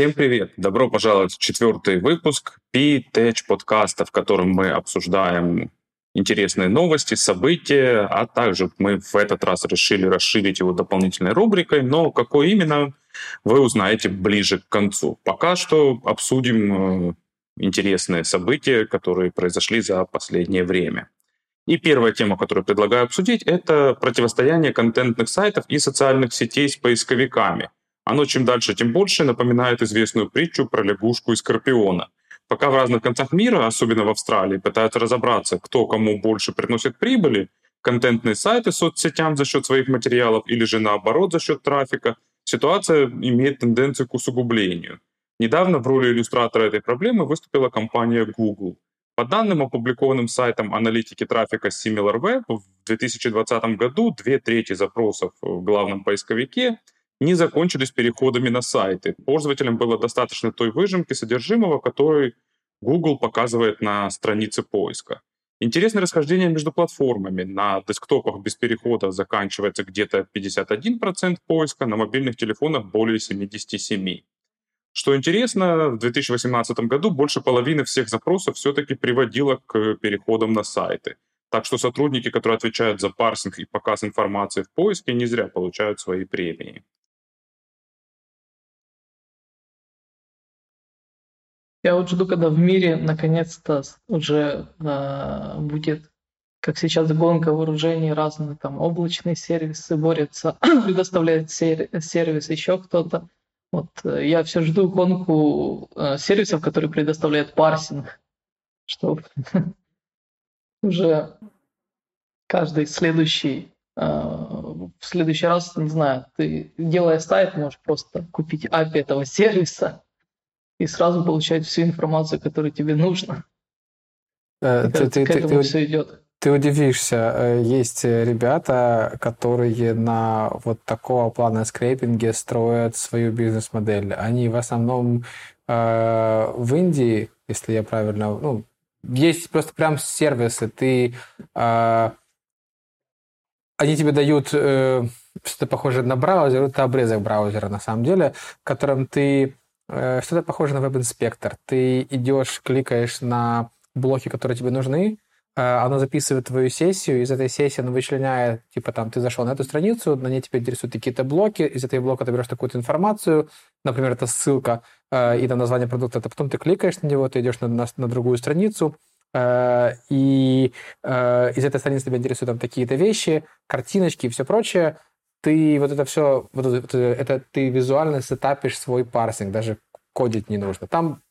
Всем привет! Добро пожаловать в четвертый выпуск P-Tech подкаста, в котором мы обсуждаем интересные новости, события, а также мы в этот раз решили расширить его дополнительной рубрикой, но какой именно, вы узнаете ближе к концу. Пока что обсудим э, интересные события, которые произошли за последнее время. И первая тема, которую предлагаю обсудить, это противостояние контентных сайтов и социальных сетей с поисковиками – оно чем дальше, тем больше напоминает известную притчу про лягушку и скорпиона. Пока в разных концах мира, особенно в Австралии, пытаются разобраться, кто кому больше приносит прибыли, контентные сайты соцсетям за счет своих материалов или же наоборот за счет трафика, ситуация имеет тенденцию к усугублению. Недавно в роли иллюстратора этой проблемы выступила компания Google. По данным, опубликованным сайтом аналитики трафика SimilarWeb, в 2020 году две трети запросов в главном поисковике не закончились переходами на сайты. Пользователям было достаточно той выжимки содержимого, который Google показывает на странице поиска. Интересное расхождение между платформами. На десктопах без перехода заканчивается где-то 51% поиска, на мобильных телефонах более 77%. Что интересно, в 2018 году больше половины всех запросов все-таки приводило к переходам на сайты. Так что сотрудники, которые отвечают за парсинг и показ информации в поиске, не зря получают свои премии. Я вот жду, когда в мире наконец-то уже э, будет, как сейчас, гонка вооружений, разные там облачные сервисы борются, предоставляют сер- сервис еще кто-то. Вот э, я все жду гонку э, сервисов, которые предоставляют парсинг, чтобы уже каждый следующий э, в следующий раз, не знаю, ты делая сайт, можешь просто купить API этого сервиса, и сразу получать всю информацию, которая тебе нужна. Э, ты, ты, к этому ты, все идет. Ты удивишься, э, есть ребята, которые на вот такого плана скрейпинге строят свою бизнес-модель. Они в основном э, в Индии, если я правильно, ну, есть просто прям сервисы, ты э, они тебе дают э, что-то похожее на браузер, это обрезок браузера на самом деле, в котором ты Э, что-то похоже на веб-инспектор. Ты идешь, кликаешь на блоки, которые тебе нужны, э, оно записывает твою сессию, из этой сессии оно вычленяет, типа там, ты зашел на эту страницу, на ней тебя интересуют какие-то блоки, из этого блока ты берешь какую-то информацию, например, это ссылка э, и там название продукта, а потом ты кликаешь на него, ты идешь на, на, на другую страницу, и из этой страницы тебя интересуют там такие-то вещи, картиночки и все прочее, ты вот это все, вот это, это ты визуально сетапишь свой парсинг, даже кодить не нужно. Там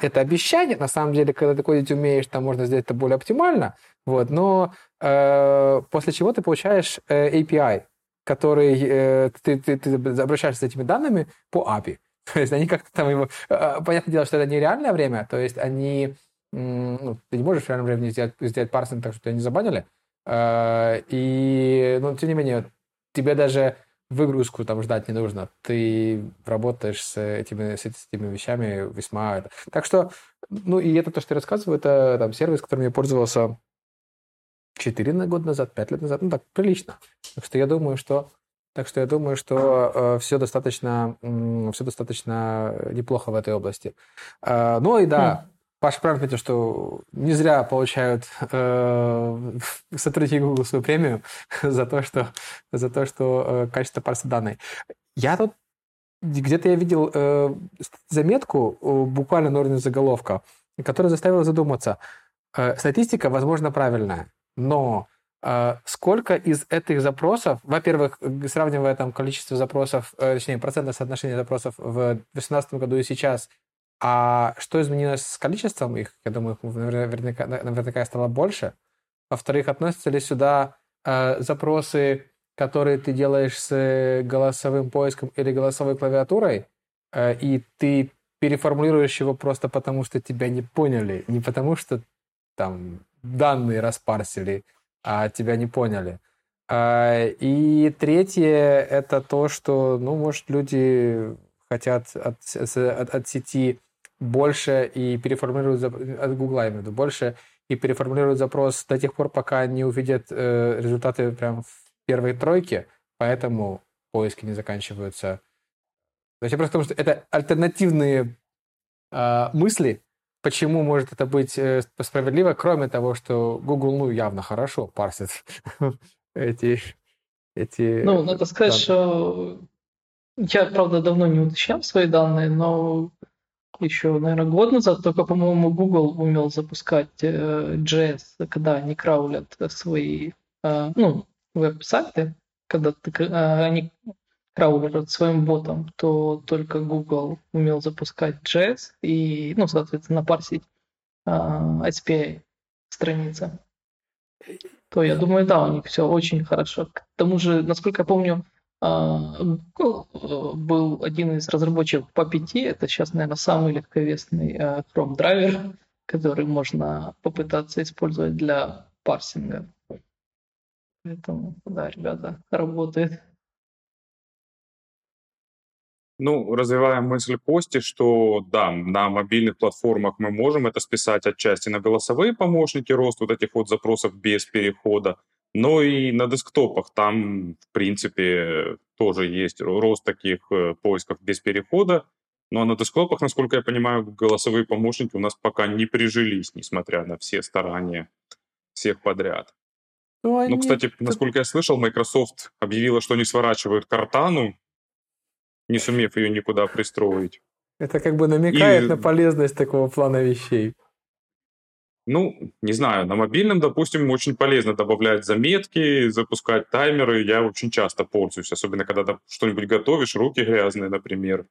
это обещание, на самом деле, когда ты кодить умеешь, там можно сделать это более оптимально, вот, но э, после чего ты получаешь э, API, который э, ты, ты, ты обращаешься с этими данными по API. То есть они как-то там его... Э, понятное дело, что это не реальное время, то есть они... Ну, ты не можешь в реальном времени сделать, сделать парсинг так, что тебя не забанили. Э, и, ну, тем не менее, тебе даже выгрузку там ждать не нужно. Ты работаешь с этими, с этими вещами весьма... Так что, ну и это то, что я рассказываю, это там сервис, которым я пользовался 4 года назад, 5 лет назад, ну так, прилично. Так что я думаю, что так что я думаю, что э, все достаточно, э, все достаточно неплохо в этой области. Э, ну и да, Паша правильно отметил, что не зря получают э, сотрудники Google свою премию за то, что, за то, что э, качество парса данных. Я тут где-то я видел э, заметку э, буквально на уровне заголовка, которая заставила задуматься. Э, статистика, возможно, правильная, но э, сколько из этих запросов, во-первых, сравнивая там количество запросов, э, точнее, процентное соотношение запросов в 2018 году и сейчас – а что изменилось с количеством их? Я думаю, их наверняка, наверняка стало больше. Во-вторых, относятся ли сюда э, запросы, которые ты делаешь с голосовым поиском или голосовой клавиатурой, э, и ты переформулируешь его просто потому, что тебя не поняли, не потому, что там данные распарсили, а тебя не поняли. Э, и третье — это то, что, ну, может, люди хотят от, от, от сети больше и переформулируют от Гугла, я имею в виду, больше и переформулируют запрос до тех пор, пока не увидят э, результаты прям в первой тройке, поэтому поиски не заканчиваются. То есть я просто потому что это альтернативные э, мысли, почему может это быть э, справедливо, кроме того, что Google, ну, явно хорошо парсит эти... эти ну, надо сказать, что я, правда, давно не уточнял свои данные, но еще, наверное, год назад только, по-моему, Google умел запускать э, JS, когда они краулят свои, э, ну, веб-сайты, когда ты, э, они краулерят своим ботом, то только Google умел запускать JS и, ну, соответственно, парсить э, SPA страницы. То я думаю, да, у них все очень хорошо. К тому же, насколько я помню, а, ну, был один из разработчиков по 5, это сейчас, наверное, самый легковесный а, Chrome драйвер, который можно попытаться использовать для парсинга. Поэтому, да, ребята, работает. Ну, развивая мысль Кости, что да, на мобильных платформах мы можем это списать отчасти на голосовые помощники, рост вот этих вот запросов без перехода, но и на десктопах там, в принципе, тоже есть рост таких э, поисков без перехода. Ну а на десктопах, насколько я понимаю, голосовые помощники у нас пока не прижились, несмотря на все старания всех подряд. Ну, они... ну кстати, насколько я слышал, Microsoft объявила, что не сворачивают картану, не сумев ее никуда пристроить. Это как бы намекает и... на полезность такого плана вещей. Ну, не знаю, на мобильном, допустим, очень полезно добавлять заметки, запускать таймеры. Я очень часто пользуюсь, особенно когда что-нибудь готовишь, руки грязные, например.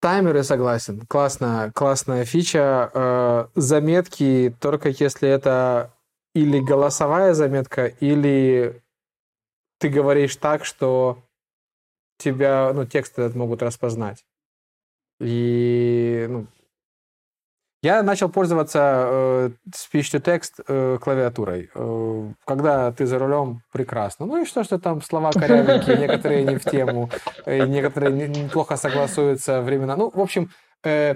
Таймеры согласен. Классно, классная фича. Э, заметки только если это или голосовая заметка, или ты говоришь так, что тебя, ну, текст этот могут распознать. И ну, я начал пользоваться э, speech-to-text э, клавиатурой. Э, когда ты за рулем, прекрасно. Ну и что, что там слова корявенькие, некоторые не в тему, э, некоторые неплохо согласуются времена. Ну, в общем, э,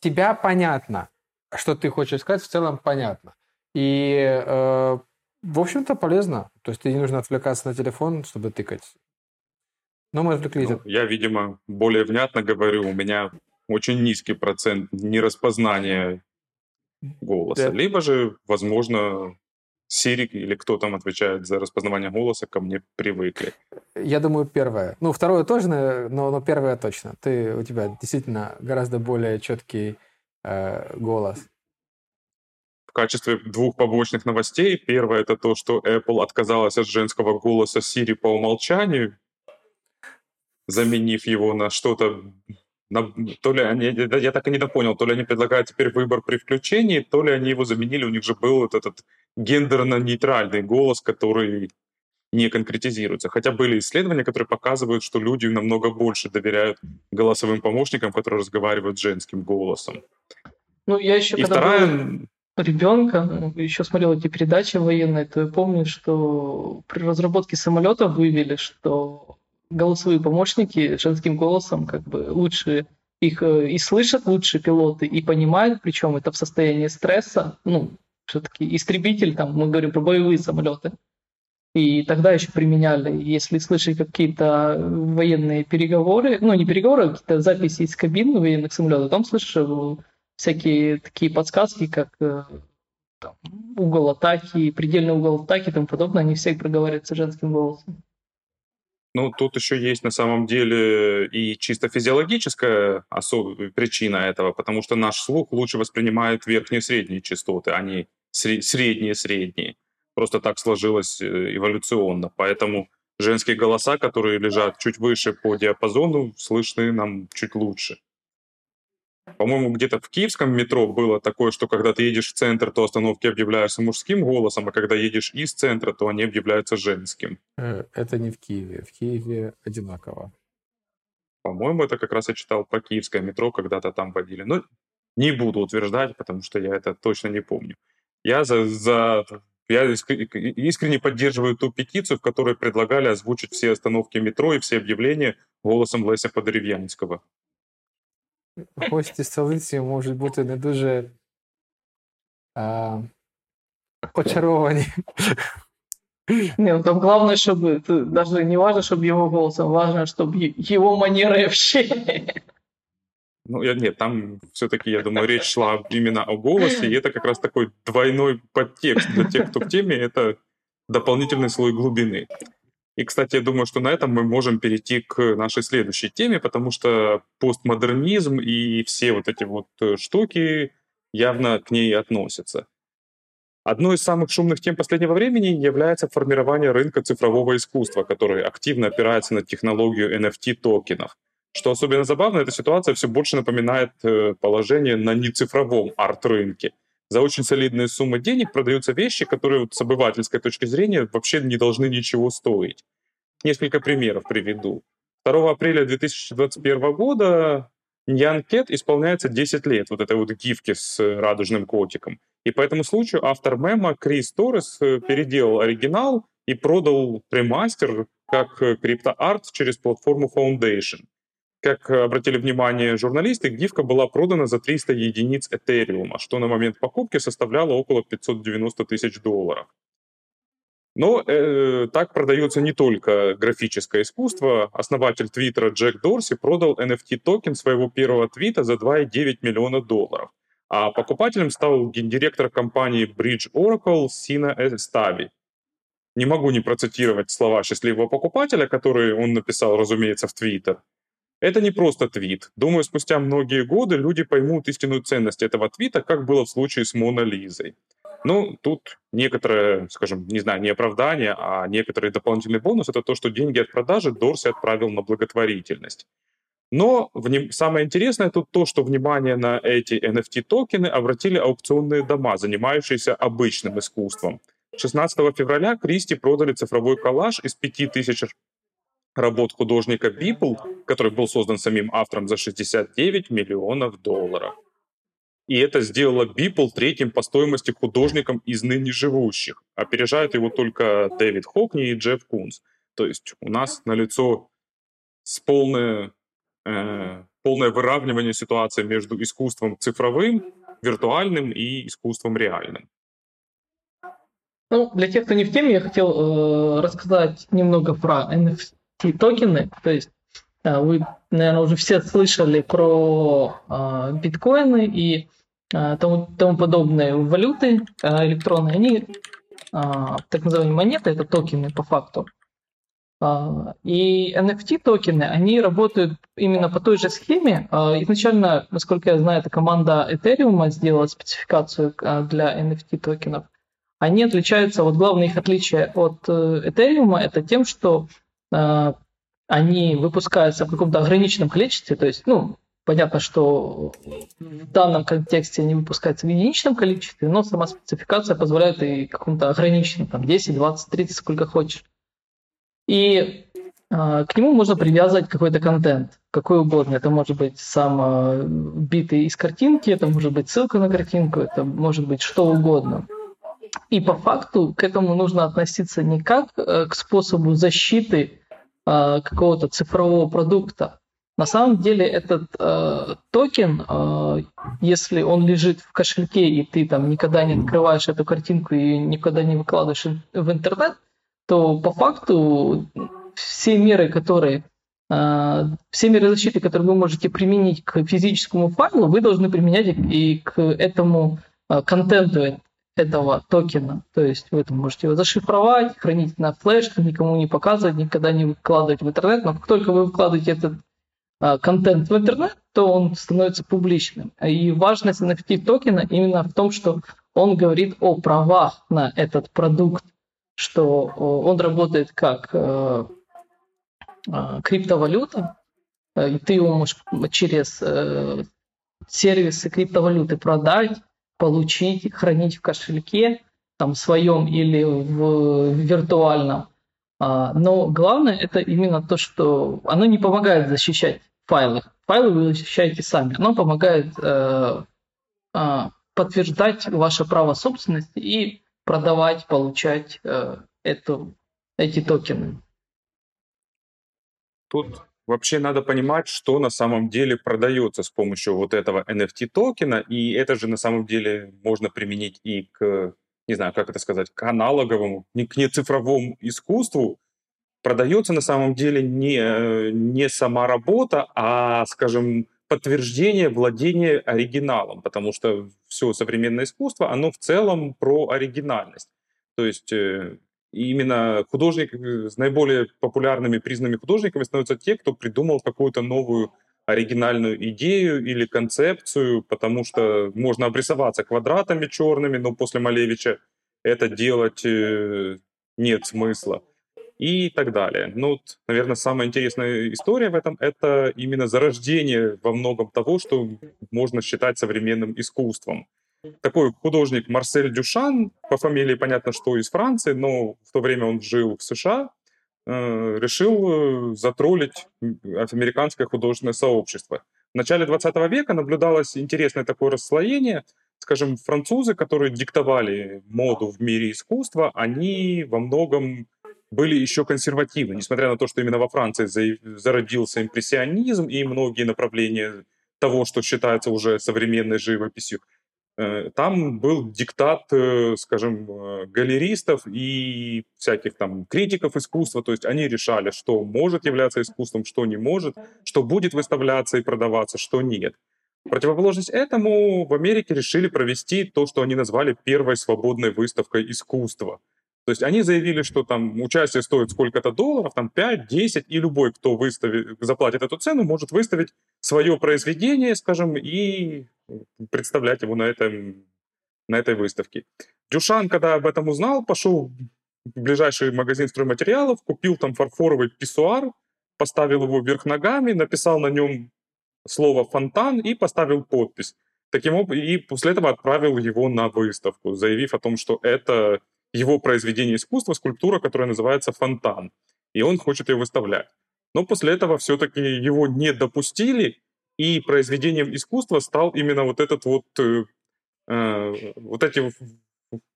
тебя понятно, что ты хочешь сказать, в целом понятно. И, э, в общем-то, полезно. То есть тебе не нужно отвлекаться на телефон, чтобы тыкать. Но мы отвлеклись. Ну, я, видимо, более внятно говорю. У меня очень низкий процент нераспознания голоса. Да. Либо же, возможно, Siri или кто там отвечает за распознавание голоса, ко мне привыкли. Я думаю, первое. Ну, второе тоже, но, но первое точно. Ты, у тебя действительно гораздо более четкий э, голос. В качестве двух побочных новостей. Первое – это то, что Apple отказалась от женского голоса Siri по умолчанию, заменив его на что-то то ли они, я так и не допонял, то ли они предлагают теперь выбор при включении, то ли они его заменили, у них же был вот этот гендерно-нейтральный голос, который не конкретизируется. Хотя были исследования, которые показывают, что люди намного больше доверяют голосовым помощникам, которые разговаривают женским голосом. Ну, я еще И когда вторая... был ребенка, еще смотрел эти передачи военные, то я помню, что при разработке самолетов вывели, что голосовые помощники женским голосом как бы лучше их э, и слышат лучше пилоты, и понимают, причем это в состоянии стресса, ну, все-таки истребитель, там мы говорим про боевые самолеты, и тогда еще применяли, если слышать какие-то военные переговоры, ну не переговоры, а какие-то записи из кабины военных самолетов, там слышишь э, всякие такие подсказки, как э, там, угол атаки, предельный угол атаки и тому подобное, они все проговариваются женским голосом. Ну, тут еще есть на самом деле и чисто физиологическая особ... причина этого, потому что наш слух лучше воспринимает верхние и средние частоты, а не средние-средние. Просто так сложилось э, эволюционно. Поэтому женские голоса, которые лежат чуть выше по диапазону, слышны нам чуть лучше. По-моему, где-то в киевском метро было такое, что когда ты едешь в центр, то остановки объявляются мужским голосом, а когда едешь из центра, то они объявляются женским. Э, это не в Киеве. В Киеве одинаково. По-моему, это как раз я читал про киевское метро, когда-то там водили. Но не буду утверждать, потому что я это точно не помню. Я за, за я искренне поддерживаю ту петицию, в которой предлагали озвучить все остановки метро и все объявления голосом Леся Подерев'янського гості столиці можуть бути не дуже а, очаровані Не, ну там главное, чтобы даже не важно, чтобы его голосом, важно, чтобы его манеры общения. Ну, я, нет, там все-таки, я думаю, речь шла именно о голосе, и это как раз такой двойной подтекст для тех, кто в теме, это дополнительный слой глубины. И, кстати, я думаю, что на этом мы можем перейти к нашей следующей теме, потому что постмодернизм и все вот эти вот э, штуки явно к ней относятся. Одной из самых шумных тем последнего времени является формирование рынка цифрового искусства, который активно опирается на технологию NFT-токенов. Что особенно забавно, эта ситуация все больше напоминает э, положение на нецифровом арт-рынке. За очень солидные суммы денег продаются вещи, которые вот с обывательской точки зрения вообще не должны ничего стоить. Несколько примеров приведу. 2 апреля 2021 года Ньян Кет исполняется 10 лет, вот этой вот гифки с радужным котиком. И по этому случаю автор мема Крис Торрес э, переделал оригинал и продал ремастер как э, криптоарт через платформу Foundation. Как обратили внимание журналисты, гифка была продана за 300 единиц Этериума, что на момент покупки составляло около 590 тысяч долларов. Но э, так продается не только графическое искусство. Основатель Твиттера Джек Дорси продал NFT-токен своего первого твита за 2,9 миллиона долларов. А покупателем стал гендиректор компании Bridge Oracle Сина Эстаби. Не могу не процитировать слова счастливого покупателя, которые он написал, разумеется, в Твиттер. Это не просто твит. Думаю, спустя многие годы люди поймут истинную ценность этого твита, как было в случае с Мона Лизой. Ну, тут некоторое, скажем, не знаю, не оправдание, а некоторый дополнительный бонус — это то, что деньги от продажи Дорси отправил на благотворительность. Но вним... самое интересное тут то, что внимание на эти NFT-токены обратили аукционные дома, занимающиеся обычным искусством. 16 февраля Кристи продали цифровой коллаж из 5000 работ художника Бипл, который был создан самим автором за 69 миллионов долларов. И это сделало Бипл третьим по стоимости художником из ныне живущих. Опережает его только Дэвид Хокни и Джефф Кунс. То есть у нас налицо с полное, э, полное выравнивание ситуации между искусством цифровым, виртуальным и искусством реальным. Ну, для тех, кто не в теме, я хотел э, рассказать немного про NFT токены. То есть э, вы, наверное, уже все слышали про э, биткоины и Э, тому, тому подобные валюты э, электронные, они э, так называемые монеты, это токены по факту. И NFT токены, они работают именно по той же схеме. Изначально, насколько я знаю, эта команда Ethereum сделала спецификацию для NFT токенов. Они отличаются, вот главное их отличие от Ethereum, это тем, что они выпускаются в каком-то ограниченном количестве, то есть, ну, Понятно, что в данном контексте они выпускаются в единичном количестве, но сама спецификация позволяет и каком-то ограниченном, там 10, 20, 30, сколько хочешь. И э, к нему можно привязывать какой-то контент, какой угодно. Это может быть сам э, битый из картинки, это может быть ссылка на картинку, это может быть что угодно. И по факту к этому нужно относиться не как э, к способу защиты э, какого-то цифрового продукта, на самом деле этот э, токен, э, если он лежит в кошельке и ты там никогда не открываешь эту картинку и никогда не выкладываешь в интернет, то по факту все меры, которые э, все меры защиты, которые вы можете применить к физическому файлу, вы должны применять и к этому э, контенту этого токена. То есть вы там можете его зашифровать, хранить на флешке, никому не показывать, никогда не выкладывать в интернет. Но как только вы выкладываете этот а, контент в интернет, то он становится публичным. И важность NFT токена именно в том, что он говорит о правах на этот продукт, что он работает как э, а, криптовалюта, и ты его можешь через э, сервисы криптовалюты продать, получить, хранить в кошельке, там, своем или в виртуальном. А, но главное это именно то, что оно не помогает защищать файлы. Файлы вы защищаете сами. Оно помогает э, э, подтверждать ваше право собственности и продавать, получать э, эту, эти токены. Тут вообще надо понимать, что на самом деле продается с помощью вот этого NFT токена, и это же на самом деле можно применить и к не знаю, как это сказать, к аналоговому, не к нецифровому искусству, продается на самом деле не, не сама работа, а, скажем, подтверждение владения оригиналом, потому что все современное искусство, оно в целом про оригинальность. То есть э, именно художник, с наиболее популярными признанными художниками становятся те, кто придумал какую-то новую оригинальную идею или концепцию, потому что можно обрисоваться квадратами черными, но после Малевича это делать э, нет смысла и так далее. Ну, вот, наверное, самая интересная история в этом — это именно зарождение во многом того, что можно считать современным искусством. Такой художник Марсель Дюшан, по фамилии понятно, что из Франции, но в то время он жил в США, э, решил э, затроллить американское художественное сообщество. В начале 20 века наблюдалось интересное такое расслоение. Скажем, французы, которые диктовали моду в мире искусства, они во многом были еще консервативны, несмотря на то, что именно во Франции зародился импрессионизм и многие направления того, что считается уже современной живописью. Э, там был диктат, э, скажем, э, галеристов и всяких там критиков искусства, то есть они решали, что может являться искусством, что не может, что будет выставляться и продаваться, что нет. Противоположность этому в Америке решили провести то, что они назвали первой свободной выставкой искусства – то есть они заявили, что там участие стоит сколько-то долларов, там 5, 10, и любой, кто выставит, заплатит эту цену, может выставить свое произведение, скажем, и представлять его на, этом, на этой выставке. Дюшан, когда об этом узнал, пошел в ближайший магазин стройматериалов, купил там фарфоровый писсуар, поставил его вверх ногами, написал на нем слово «фонтан» и поставил подпись. Таким образом, и после этого отправил его на выставку, заявив о том, что это его произведение искусства, скульптура, которая называется «Фонтан», и он хочет ее выставлять. Но после этого все-таки его не допустили, и произведением искусства стал именно вот этот вот, э, э вот эти,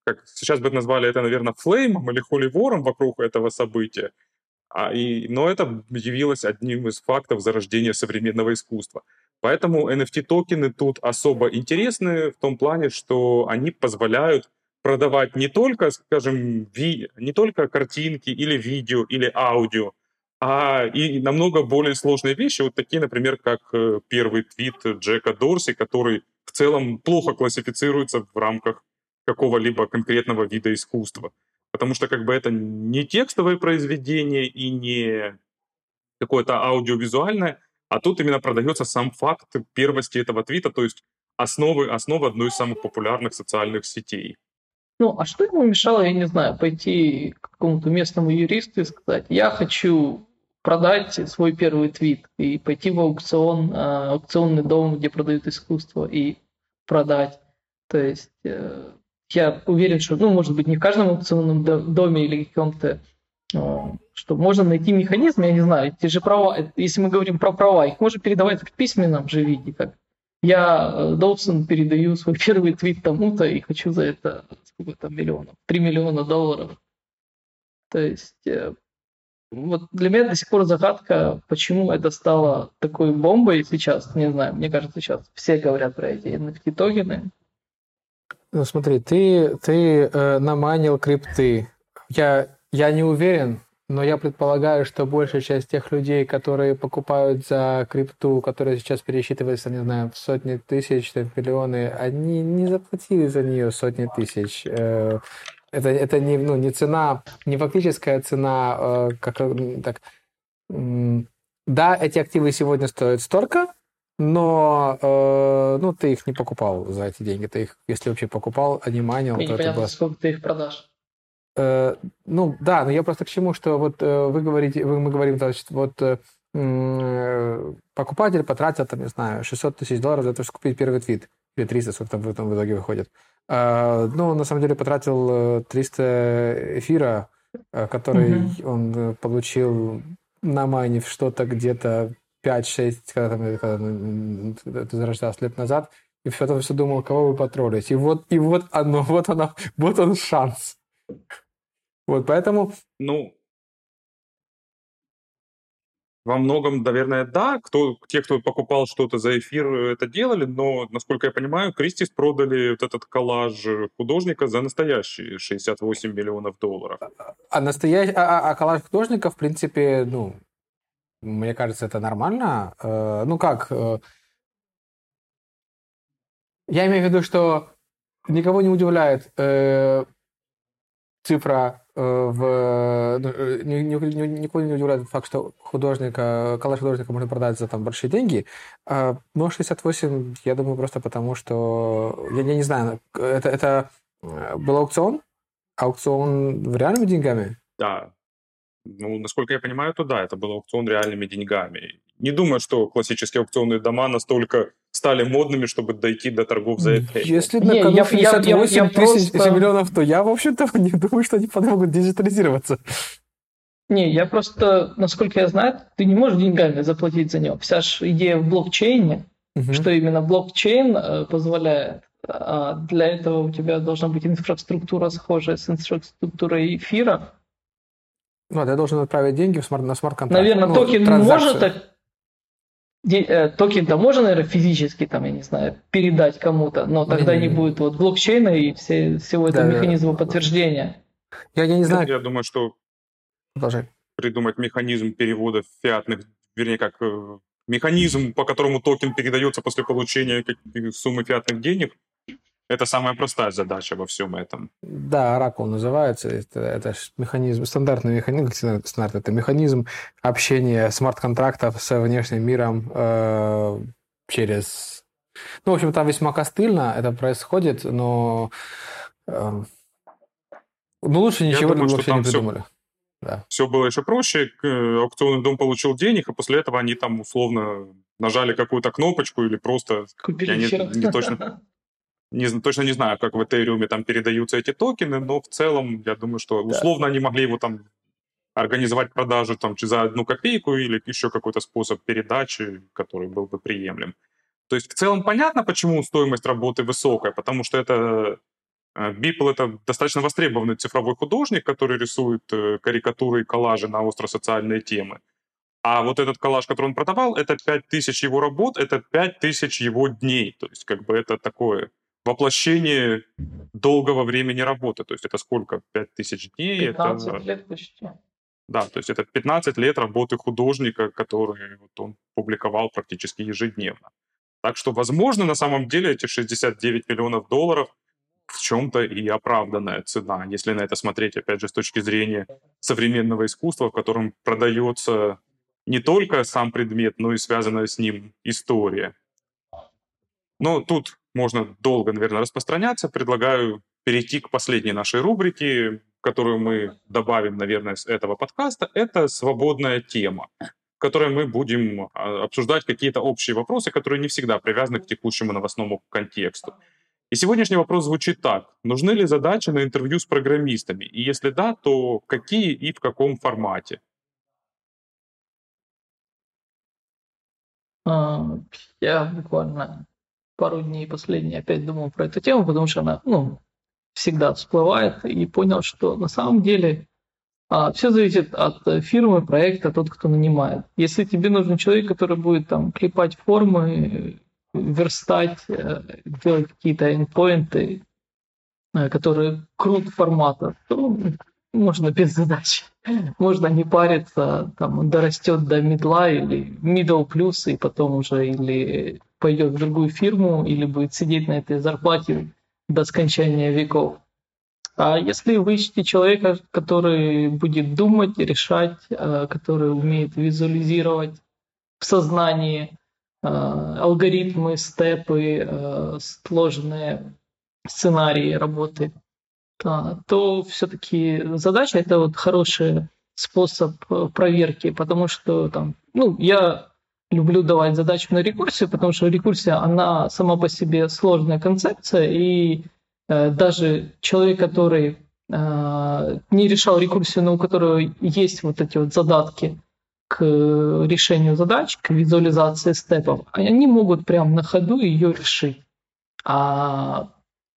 как сейчас бы назвали это, наверное, флеймом или холивором вокруг этого события. А, и, но это явилось одним из фактов зарождения современного искусства. Поэтому NFT-токены тут особо интересны в том плане, что они позволяют продавать не только, скажем, ви, не только картинки или видео или аудио, а и намного более сложные вещи, вот такие, например, как э, первый твит Джека Дорси, который в целом плохо классифицируется в рамках какого-либо конкретного вида искусства. Потому что как бы это не текстовое произведение и не какое-то аудиовизуальное, а тут именно продается сам факт первости этого твита, то есть основы, основы одной из самых популярных социальных сетей. Ну, а что ему мешало, я не знаю, пойти к какому-то местному юристу и сказать, я хочу продать свой первый твит и пойти в аукцион, а, аукционный дом, где продают искусство, и продать. То есть э, я уверен, что, ну, может быть, не в каждом аукционном доме или каком-то, а, что можно найти механизм, я не знаю, те же права, если мы говорим про права, их можно передавать в письменном же виде, как я, э, Доусон, передаю свой первый твит тому-то и хочу за это сколько там миллионов, 3 миллиона долларов. То есть э, вот для меня до сих пор загадка, почему это стало такой бомбой сейчас, не знаю, мне кажется, сейчас все говорят про эти NFT-токены. Ну смотри, ты, ты э, наманил крипты. Я, я не уверен, но я предполагаю, что большая часть тех людей, которые покупают за крипту, которая сейчас пересчитывается, не знаю, в сотни тысяч, в миллионы, они не заплатили за нее сотни тысяч. Э, это, это не, ну, не цена, не фактическая цена, э, как так. Да, эти активы сегодня стоят столько, но э, ну, ты их не покупал за эти деньги. Ты их, если вообще покупал, а не манил, и то это было... сколько ты их продашь. Э, ну, да, но я просто к чему, что вот э, вы говорите, вы, мы говорим, значит, вот э, покупатель потратил, там, не знаю, 600 тысяч долларов за то, чтобы купить первый твит, или 300, сколько там, там в итоге выходит. Ну, на самом деле потратил 300 эфира, который mm-hmm. он получил на майнив что-то где-то 5-6, когда, там, когда это зарождалось лет назад, и потом все думал, кого вы потроллить. И вот, и вот оно, вот оно, вот он шанс. Вот поэтому... Ну, Во многом, наверное, да. Кто, те, кто покупал что-то за эфир, это делали, но, насколько я понимаю, Кристис продали вот этот коллаж художника за настоящие 68 миллионов долларов. А, настоящий, а, а, а коллаж художника, в принципе, ну, мне кажется, это нормально. Э, ну как, э, я имею в виду, что никого не удивляет э, цифра э, в... Ну, э, никого не удивляет факт, что художника, коллаж художника можно продать за там большие деньги. А, но 68, я думаю, просто потому, что... Я, я не знаю, это, это э, был аукцион? Аукцион в реальными деньгами? Да. Ну, насколько я понимаю, то да, это был аукцион реальными деньгами. Не думаю, что классические аукционные дома настолько стали модными, чтобы дойти до торгов за это. Если на кону 58 тысяч просто... миллионов, то я, в общем-то, не думаю, что они помогут диджитализироваться. Не, я просто, насколько я знаю, ты не можешь деньгами заплатить за него. Вся же идея в блокчейне, угу. что именно блокчейн э, позволяет. А для этого у тебя должна быть инфраструктура, схожая с инфраструктурой эфира. Ну, ты должен отправить деньги в смарт, на смарт-контракт. Наверное, ну, токен может Э, токен-то можно, наверное, физически, там, я не знаю, передать кому-то, но тогда не, не будет вот блокчейна и все, всего этого да, механизма да. подтверждения. Я, я не знаю. Я думаю, что Продолжай. придумать механизм перевода фиатных, вернее, как э, механизм, по которому токен передается после получения суммы фиатных денег, это самая простая задача во всем этом. Да, оракул называется. Это, это механизм, стандартный механизм, стандарт, это механизм общения смарт-контрактов с внешним миром э, через... Ну, в общем, там весьма костыльно это происходит, но... Э, ну, лучше ничего думаю, вообще не придумали. Все, да. все было еще проще. Аукционный дом получил денег, а после этого они там условно нажали какую-то кнопочку или просто... Купили я не, не точно не, точно не знаю, как в Ethereum там передаются эти токены, но в целом, я думаю, что условно да. они могли его там организовать продажу там за одну копейку или еще какой-то способ передачи, который был бы приемлем. То есть в целом понятно, почему стоимость работы высокая, потому что это Бипл э, — это достаточно востребованный цифровой художник, который рисует э, карикатуры и коллажи на остро-социальные темы. А вот этот коллаж, который он продавал, это 5000 его работ, это 5000 его дней. То есть как бы это такое воплощение долгого времени работы. То есть это сколько? 5000 дней? 15 это... лет почти. Да, то есть это 15 лет работы художника, который вот он публиковал практически ежедневно. Так что, возможно, на самом деле эти 69 миллионов долларов в чем-то и оправданная цена, если на это смотреть, опять же, с точки зрения современного искусства, в котором продается не только сам предмет, но и связанная с ним история. Но тут можно долго, наверное, распространяться. Предлагаю перейти к последней нашей рубрике, которую мы добавим, наверное, с этого подкаста. Это свободная тема, в которой мы будем а, обсуждать какие-то общие вопросы, которые не всегда привязаны к текущему новостному контексту. И сегодняшний вопрос звучит так. Нужны ли задачи на интервью с программистами? И если да, то какие и в каком формате? А, я буквально пару дней последние опять думал про эту тему, потому что она, ну, всегда всплывает, и понял, что на самом деле а, все зависит от э, фирмы, проекта, тот, кто нанимает. Если тебе нужен человек, который будет там клепать формы, верстать, э, делать какие-то эндпоинты, которые крут формата, то можно без задач. Можно не париться, там дорастет до медла или middle плюс, и потом уже или пойдет в другую фирму, или будет сидеть на этой зарплате до скончания веков. А если вы ищете человека, который будет думать, решать, э, который умеет визуализировать в сознании э, алгоритмы, степы, э, сложные сценарии работы, то все-таки задача это вот хороший способ проверки, потому что там, ну, я люблю давать задачу на рекурсию, потому что рекурсия, она сама по себе сложная концепция, и э, даже человек, который э, не решал рекурсию, но у которого есть вот эти вот задатки к решению задач, к визуализации степов, они могут прямо на ходу ее решить. А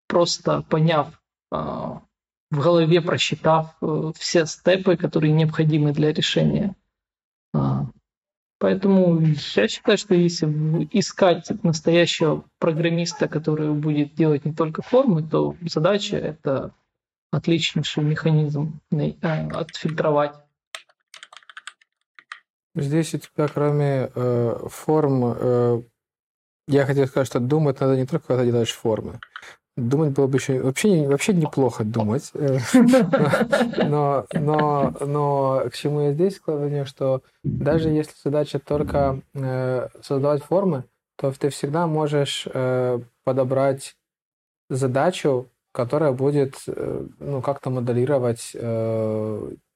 просто поняв, э, в голове просчитав э, все степы, которые необходимы для решения Поэтому я считаю, что если искать настоящего программиста, который будет делать не только формы, то задача это отличнейший механизм э, отфильтровать. Здесь у тебя, кроме э, форм, э, я хотел сказать, что думать надо не только, когда делаешь формы. Думать было бы еще вообще, вообще неплохо думать. Но, но, но к чему я здесь склоню, что даже если задача только э, создавать формы, то ты всегда можешь э, подобрать задачу, которая будет э, ну, как-то моделировать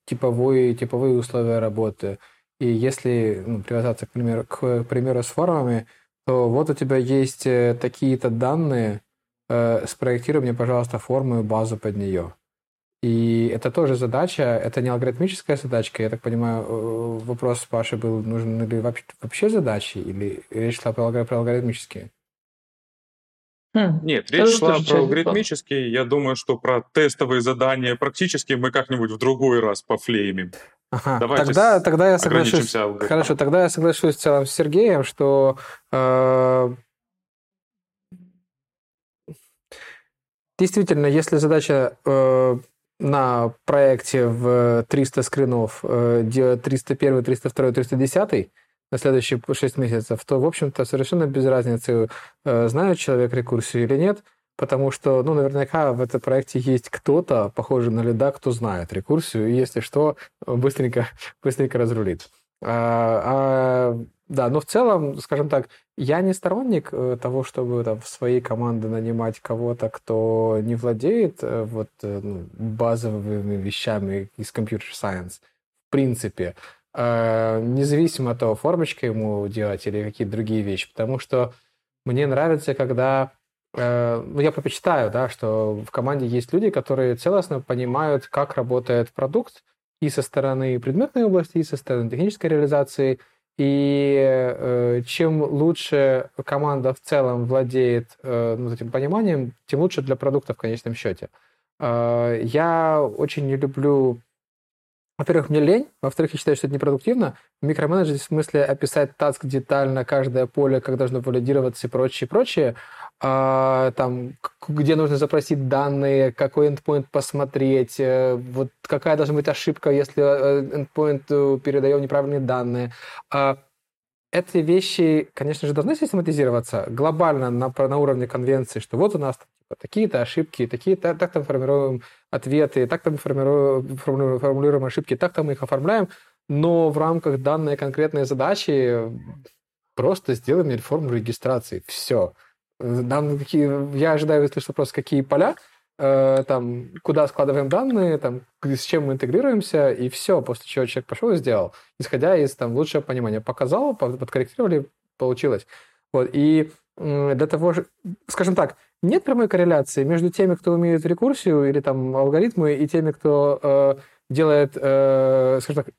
типовые, типовые условия работы. И если ну, привязаться, к примеру, к примеру с формами, то вот у тебя есть такие-то данные, э, спроектируй мне, пожалуйста, форму и базу под нее. И это тоже задача, это не алгоритмическая задачка. Я так понимаю, э, вопрос Паши был, нужны ли вообще, вообще задачи, или речь шла про, про алгоритмические? Хм, Нет, речь шла про алгоритмические. Я думаю, что про тестовые задания практически мы как-нибудь в другой раз пофлеймим. Ага. Давайте тогда, тогда я соглашусь. Хорошо, тогда я соглашусь в целом с Сергеем, что э, действительно, если задача э, на проекте в 300 скринов э, делать 301, 302, 310 на следующие 6 месяцев, то, в общем-то, совершенно без разницы, э, знает человек рекурсию или нет, потому что, ну, наверняка в этом проекте есть кто-то, похожий на лида, кто знает рекурсию, и если что, быстренько, быстренько разрулит. А, а, да, но в целом, скажем так, я не сторонник э, того, чтобы там, в своей команде нанимать кого-то, кто не владеет э, вот, э, ну, базовыми вещами из computer science. В принципе, независимо от того, формочкой ему делать или какие-то другие вещи, потому что мне нравится, когда ну, я предпочитаю, да, что в команде есть люди, которые целостно понимают, как работает продукт и со стороны предметной области, и со стороны технической реализации. И э, чем лучше команда в целом владеет э, ну, этим пониманием, тем лучше для продукта в конечном счете. Э, я очень не люблю во-первых, мне лень, во-вторых, я считаю, что это непродуктивно. В микроменеджере в смысле описать таск детально, каждое поле, как должно валидироваться и прочее, прочее. А, там, где нужно запросить данные, какой endpoint посмотреть, э, вот какая должна быть ошибка, если э, endpoint э, передает неправильные данные. А, эти вещи, конечно же, должны систематизироваться глобально на, на уровне конвенции, что вот у нас типа, такие-то ошибки, такие-то, так там формируем ответы, так там формируем, формулируем ошибки, так там их оформляем, но в рамках данной конкретной задачи просто сделаем реформу регистрации. Все. Нам какие, я ожидаю, что, просто какие поля, э, там, куда складываем данные, там, с чем мы интегрируемся, и все, после чего человек пошел и сделал, исходя из там лучшего понимания. Показал, подкорректировали, получилось. Вот, и для того же, скажем так, нет прямой корреляции между теми, кто умеет рекурсию или там алгоритмы, и теми, кто э, делает, э, скажем так,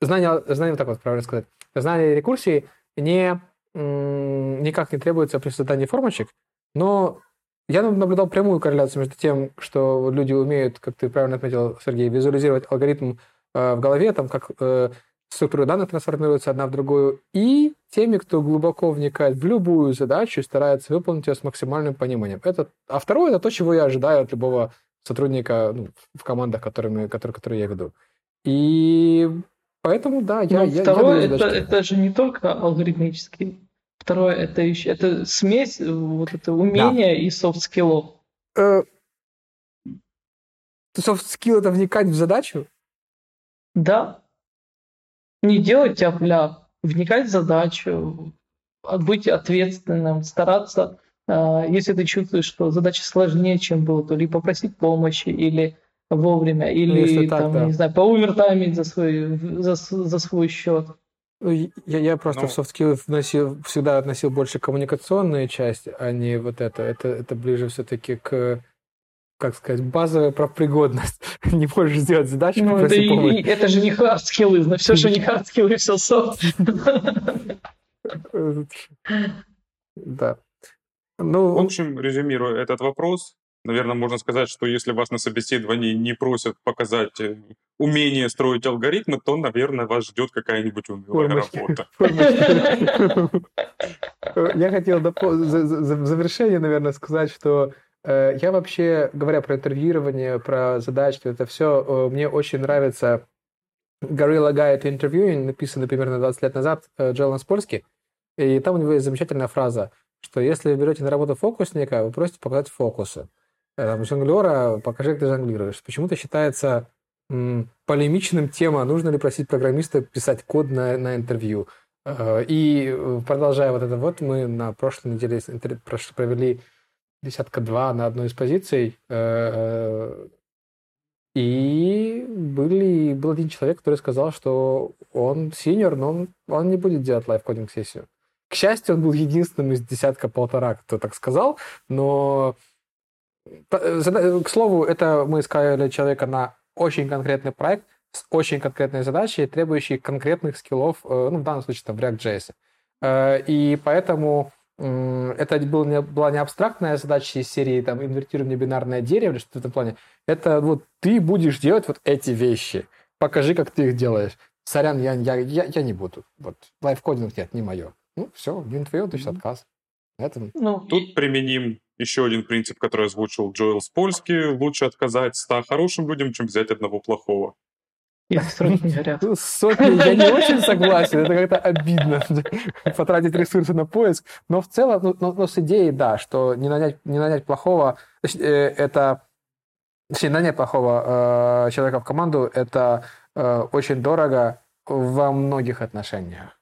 знание, знание, так вот правильно сказать, знание рекурсии не, никак не требуется при создании формочек, но я наблюдал прямую корреляцию между тем, что люди умеют, как ты правильно отметил, Сергей, визуализировать алгоритм э, в голове, там, как э, структуры данных трансформируются одна в другую, и теми, кто глубоко вникает в любую задачу и старается выполнить ее с максимальным пониманием. Это, а второе – это то, чего я ожидаю от любого сотрудника ну, в командах, которыми, которые, которые я веду. И поэтому, да, я... я второе, я это, это же не только алгоритмический. Второе, это еще это смесь, вот это умение да. и soft skill ов. Э, soft skill – это вникать в задачу? Да, не делать тяп-ляп, вникать в задачу, быть ответственным, стараться, а, если ты чувствуешь, что задача сложнее, чем было, то ли попросить помощи, или вовремя, или ну, там, так, да. не знаю, поувертаймить за свой, за, за свой счет. Ну, я, я просто ну, в skills вносил, всегда относил больше коммуникационную часть, а не вот это. Это, это ближе все-таки к как сказать, базовая профпригодность. не можешь сделать задачу, ну, это, и, это же не hard skills, но все, что не hard skills, все soft. да. Ну, в общем, резюмируя этот вопрос, наверное, можно сказать, что если вас на собеседовании не просят показать э, умение строить алгоритмы, то, наверное, вас ждет какая-нибудь унылая работа. Я хотел в завершение, наверное, сказать, что э, я вообще, говоря про интервьюирование, про задачки, это все, э, мне очень нравится Gorilla Guide Interviewing, написанный примерно 20 лет назад Джолан Спольски, и там у него есть замечательная фраза, что если вы берете на работу фокусника, вы просите показать фокусы. Там, жонглера, покажи, как ты жонглируешь. Почему-то считается м, полемичным тема, нужно ли просить программиста писать код на, на интервью. Э, и э, продолжая вот это вот, мы на прошлой неделе провели десятка два на одной из позиций, э, и были, был один человек, который сказал, что он синьор, но он, он не будет делать лайфкодинг-сессию. К счастью, он был единственным из десятка-полтора, кто так сказал, но к слову, это мы искали человека на очень конкретный проект с очень конкретной задачей, требующей конкретных скиллов, ну, в данном случае, там, в React.js. И поэтому это был не, была не абстрактная задача из серии там инвертирование бинарное дерево или что-то в этом плане. Это вот ты будешь делать вот эти вещи. Покажи, как ты их делаешь. Сорян, я, я, я, я не буду. Вот лайфкодинг нет, не мое. Ну, все, не твое, значит, отказ. Это... Ну, Тут применим еще один принцип, который озвучил Джоэл Спольский. Лучше отказать ста хорошим людям, чем взять одного плохого. И сотни горят. Ну, сотни я не очень согласен, это как-то обидно потратить ресурсы на поиск. Но в целом, ну, но, но с идеей, да, что не нанять, не нанять плохого, э, это Точнее, нанять плохого э, человека в команду это э, очень дорого во многих отношениях.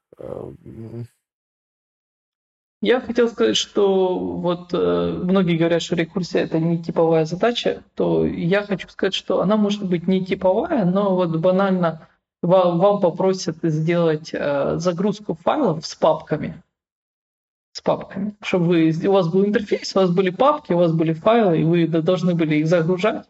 Я хотел сказать, что вот э, многие говорят, что рекурсия это не типовая задача, то я хочу сказать, что она может быть не типовая, но вот банально вам, вам попросят сделать э, загрузку файлов с папками, с папками, чтобы вы, у вас был интерфейс, у вас были папки, у вас были файлы, и вы должны были их загружать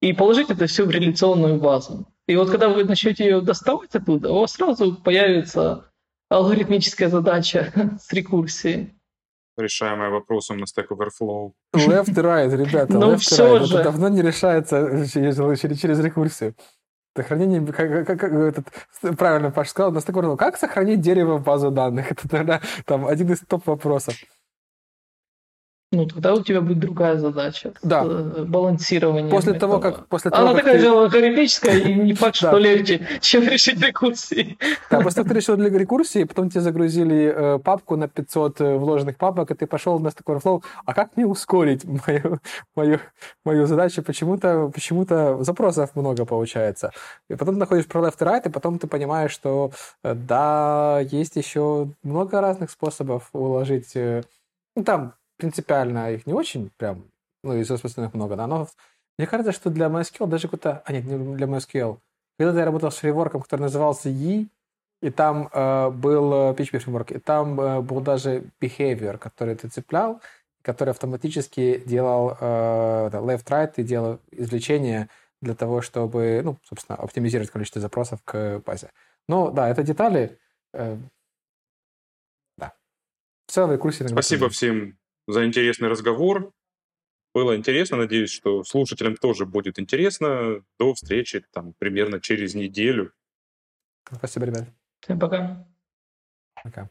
и положить это все в реляционную базу. И вот когда вы начнете ее доставать оттуда, у вас сразу появится алгоритмическая задача с рекурсией. Решаемая вопросом на Stack Overflow. Left right, ребята, ну, left все right. Же. Это давно не решается через, через, через рекурсию. Сохранение, как, как, как этот, правильно Паш сказал, на Stack Overflow. Как сохранить дерево в базу данных? Это, наверное, там один из топ-вопросов. Ну, тогда у тебя будет другая задача. Да. Э, балансирование. После того, как... После того, Она как такая ты... же алгоритмическая, и не факт, что легче, чем решить рекурсии. Да, после того, ты решил для рекурсии, потом тебе загрузили э, папку на 500 э, вложенных папок, и ты пошел на Stack Overflow, а как мне ускорить мою, мою, мою задачу? Почему-то почему запросов много получается. И потом ты находишь про left и right, и потом ты понимаешь, что да, есть еще много разных способов уложить... Ну, там принципиально их не очень прям, ну, из собственных много, да, но мне кажется, что для MySQL даже какой-то... А, нет, не для MySQL. Когда я работал с фреймворком, который назывался E, и там э, был э, PHP фреймворк, и там э, был даже behavior, который ты цеплял, который автоматически делал э, left-right и делал извлечение для того, чтобы, ну, собственно, оптимизировать количество запросов к базе. Ну, да, это детали. Э, да. В целом, курсе... Спасибо всем за интересный разговор. Было интересно, надеюсь, что слушателям тоже будет интересно. До встречи там примерно через неделю. Спасибо, ребят. Всем пока. Пока.